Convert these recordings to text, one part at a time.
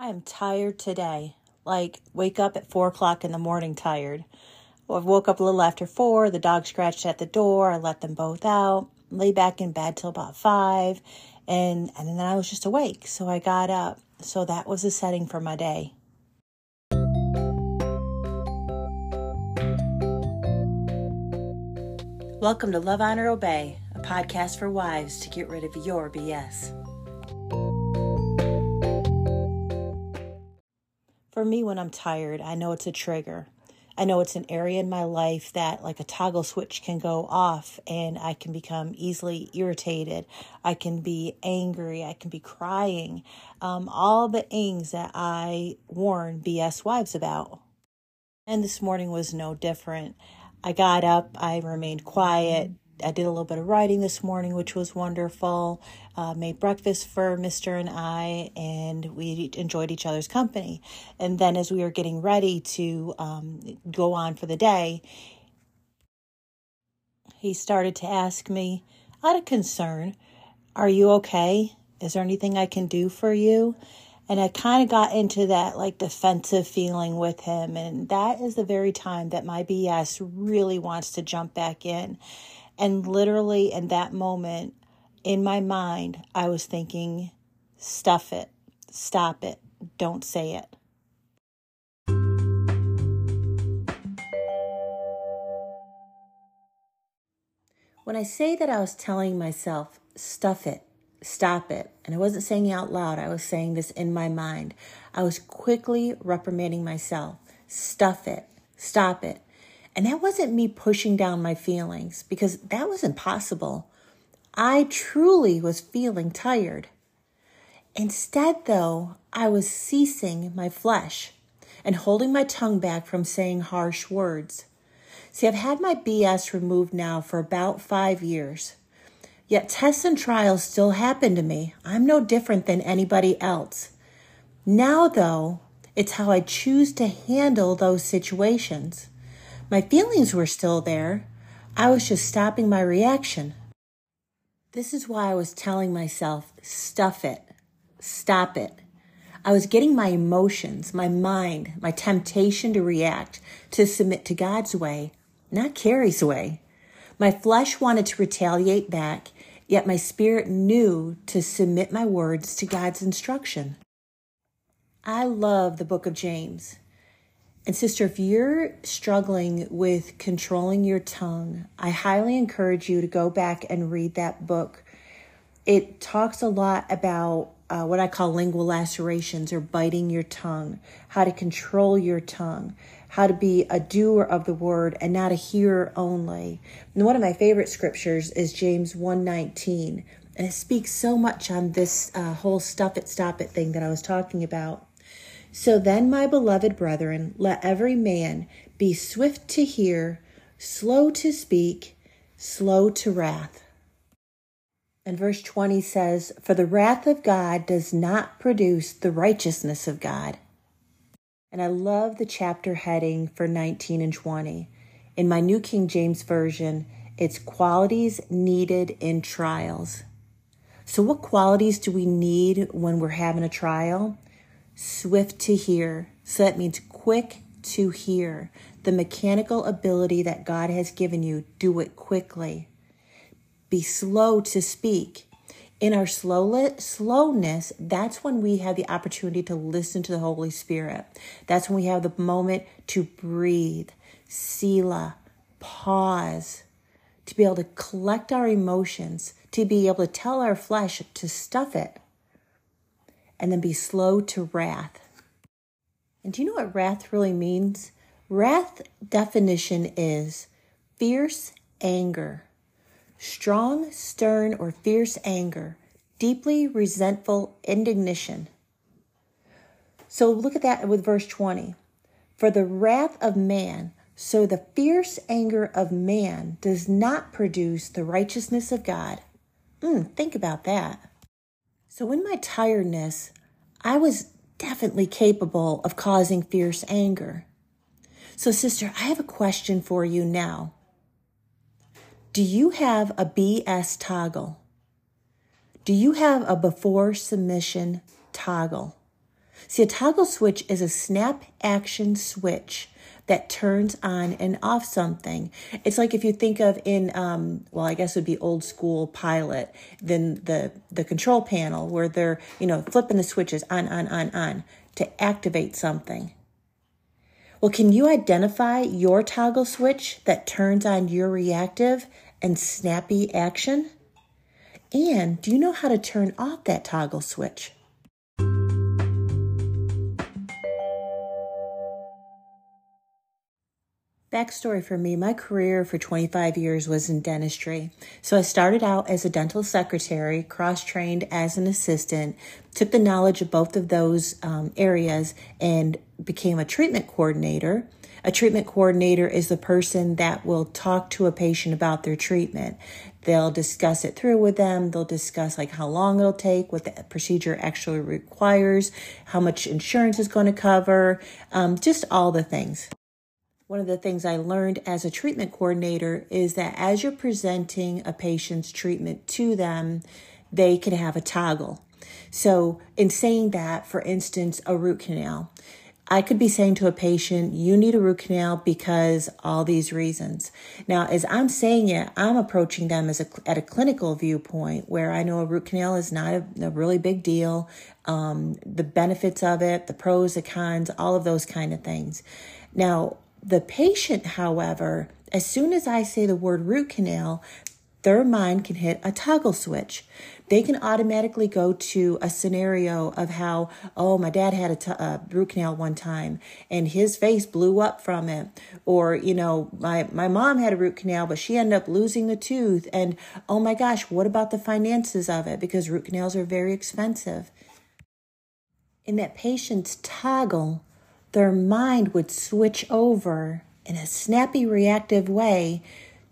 I am tired today. Like, wake up at four o'clock in the morning tired. I woke up a little after four. The dog scratched at the door. I let them both out. Lay back in bed till about five. And, and then I was just awake. So I got up. So that was the setting for my day. Welcome to Love, Honor, Obey, a podcast for wives to get rid of your BS. Me, when I'm tired, I know it's a trigger. I know it's an area in my life that, like a toggle switch, can go off and I can become easily irritated. I can be angry. I can be crying. Um, all the things that I warn BS wives about. And this morning was no different. I got up, I remained quiet. I did a little bit of writing this morning, which was wonderful. Uh, made breakfast for Mr. and I, and we enjoyed each other's company. And then, as we were getting ready to um, go on for the day, he started to ask me, out of concern, Are you okay? Is there anything I can do for you? And I kind of got into that like defensive feeling with him. And that is the very time that my BS really wants to jump back in. And literally in that moment, in my mind, I was thinking, stuff it, stop it, don't say it. When I say that I was telling myself, stuff it, stop it. And I wasn't saying it out loud, I was saying this in my mind. I was quickly reprimanding myself stuff it, stop it. And that wasn't me pushing down my feelings because that was impossible. I truly was feeling tired. Instead, though, I was ceasing my flesh and holding my tongue back from saying harsh words. See, I've had my BS removed now for about five years. Yet tests and trials still happen to me. I'm no different than anybody else. Now, though, it's how I choose to handle those situations. My feelings were still there. I was just stopping my reaction. This is why I was telling myself, stuff it, stop it. I was getting my emotions, my mind, my temptation to react, to submit to God's way, not Carrie's way. My flesh wanted to retaliate back, yet my spirit knew to submit my words to God's instruction. I love the book of James. And, sister, if you're struggling with controlling your tongue, I highly encourage you to go back and read that book. It talks a lot about uh, what I call lingual lacerations or biting your tongue, how to control your tongue, how to be a doer of the word and not a hearer only. And one of my favorite scriptures is James 119, and it speaks so much on this uh, whole stuff it, stop it thing that I was talking about. So then, my beloved brethren, let every man be swift to hear, slow to speak, slow to wrath. And verse 20 says, For the wrath of God does not produce the righteousness of God. And I love the chapter heading for 19 and 20. In my New King James Version, it's qualities needed in trials. So, what qualities do we need when we're having a trial? Swift to hear. So that means quick to hear. The mechanical ability that God has given you, do it quickly. Be slow to speak. In our slow slowness, that's when we have the opportunity to listen to the Holy Spirit. That's when we have the moment to breathe, Selah, pause, to be able to collect our emotions, to be able to tell our flesh to stuff it and then be slow to wrath. And do you know what wrath really means? Wrath definition is fierce anger, strong, stern, or fierce anger, deeply resentful indignation. So look at that with verse 20. For the wrath of man, so the fierce anger of man does not produce the righteousness of God. Mm, think about that. So, in my tiredness, I was definitely capable of causing fierce anger. So, sister, I have a question for you now. Do you have a BS toggle? Do you have a before submission toggle? See, a toggle switch is a snap action switch that turns on and off something. It's like if you think of in, um, well, I guess it would be old school pilot, then the, the control panel where they're, you know, flipping the switches on, on, on, on to activate something. Well, can you identify your toggle switch that turns on your reactive and snappy action? And do you know how to turn off that toggle switch? Backstory for me my career for 25 years was in dentistry. So I started out as a dental secretary, cross trained as an assistant, took the knowledge of both of those um, areas, and became a treatment coordinator. A treatment coordinator is the person that will talk to a patient about their treatment. They'll discuss it through with them. They'll discuss like how long it'll take, what the procedure actually requires, how much insurance is going to cover, um, just all the things. One of the things I learned as a treatment coordinator is that as you're presenting a patient's treatment to them, they can have a toggle. So, in saying that, for instance, a root canal, I could be saying to a patient, you need a root canal because all these reasons. Now, as I'm saying it, I'm approaching them as a, at a clinical viewpoint where I know a root canal is not a, a really big deal. Um, the benefits of it, the pros, the cons, all of those kind of things. Now, the patient, however, as soon as I say the word root canal, their mind can hit a toggle switch. They can automatically go to a scenario of how, oh, my dad had a, t- a root canal one time and his face blew up from it. Or, you know, my, my mom had a root canal, but she ended up losing the tooth. And oh my gosh, what about the finances of it? Because root canals are very expensive. In that patient's toggle, their mind would switch over in a snappy reactive way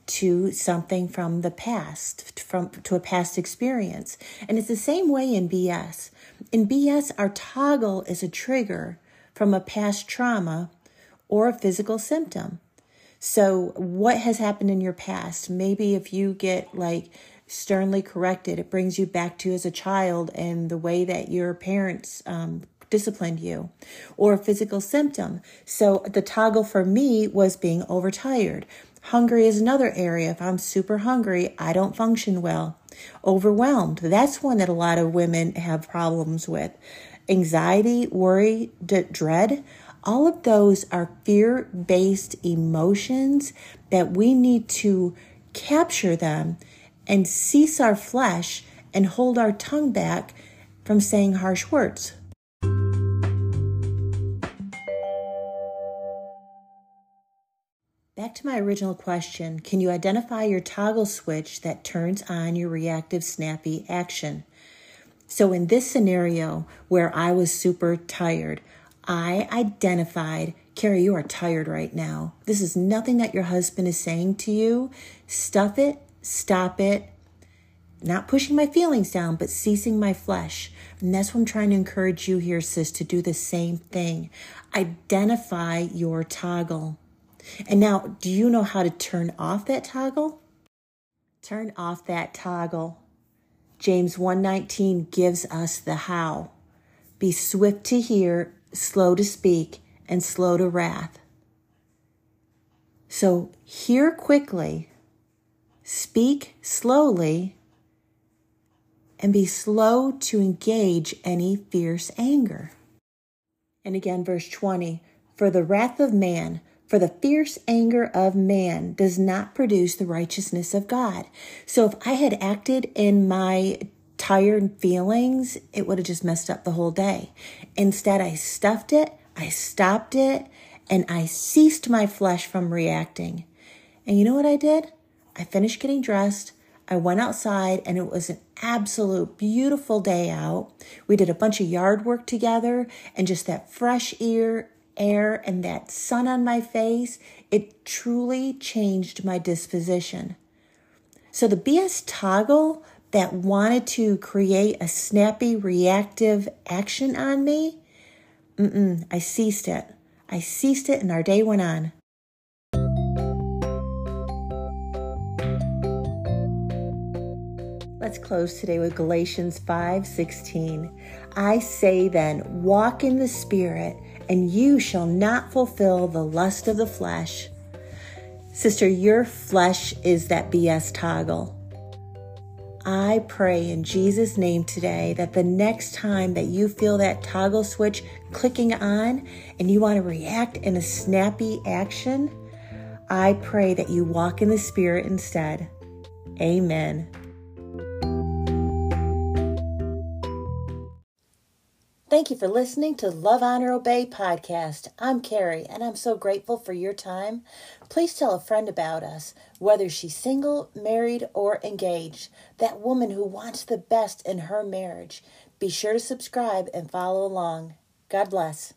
to something from the past from to a past experience. And it's the same way in bs in bs our toggle is a trigger from a past trauma or a physical symptom. So what has happened in your past? Maybe if you get like sternly corrected it brings you back to as a child and the way that your parents um, disciplined you or a physical symptom. So the toggle for me was being overtired. Hungry is another area. If I'm super hungry, I don't function well. Overwhelmed. That's one that a lot of women have problems with. Anxiety, worry, d- dread. All of those are fear based emotions that we need to capture them and cease our flesh and hold our tongue back from saying harsh words. Back to my original question Can you identify your toggle switch that turns on your reactive snappy action? So, in this scenario where I was super tired, I identified, Carrie, you are tired right now. This is nothing that your husband is saying to you. Stuff it, stop it. Not pushing my feelings down, but ceasing my flesh. And that's what I'm trying to encourage you here, sis, to do the same thing. Identify your toggle. And now, do you know how to turn off that toggle? Turn off that toggle. James 119 gives us the how. Be swift to hear, slow to speak, and slow to wrath. So, hear quickly, speak slowly, and be slow to engage any fierce anger. And again, verse 20 For the wrath of man for the fierce anger of man does not produce the righteousness of God. So if I had acted in my tired feelings, it would have just messed up the whole day. Instead, I stuffed it, I stopped it, and I ceased my flesh from reacting. And you know what I did? I finished getting dressed. I went outside and it was an absolute beautiful day out. We did a bunch of yard work together and just that fresh air air and that sun on my face, it truly changed my disposition. So the BS toggle that wanted to create a snappy reactive action on me, mm-mm, I ceased it. I ceased it and our day went on. Let's close today with Galatians 5:16. I say then, walk in the spirit, and you shall not fulfill the lust of the flesh. Sister, your flesh is that BS toggle. I pray in Jesus' name today that the next time that you feel that toggle switch clicking on and you want to react in a snappy action, I pray that you walk in the Spirit instead. Amen. Thank you for listening to Love, Honor, Obey podcast. I'm Carrie, and I'm so grateful for your time. Please tell a friend about us, whether she's single, married, or engaged, that woman who wants the best in her marriage. Be sure to subscribe and follow along. God bless.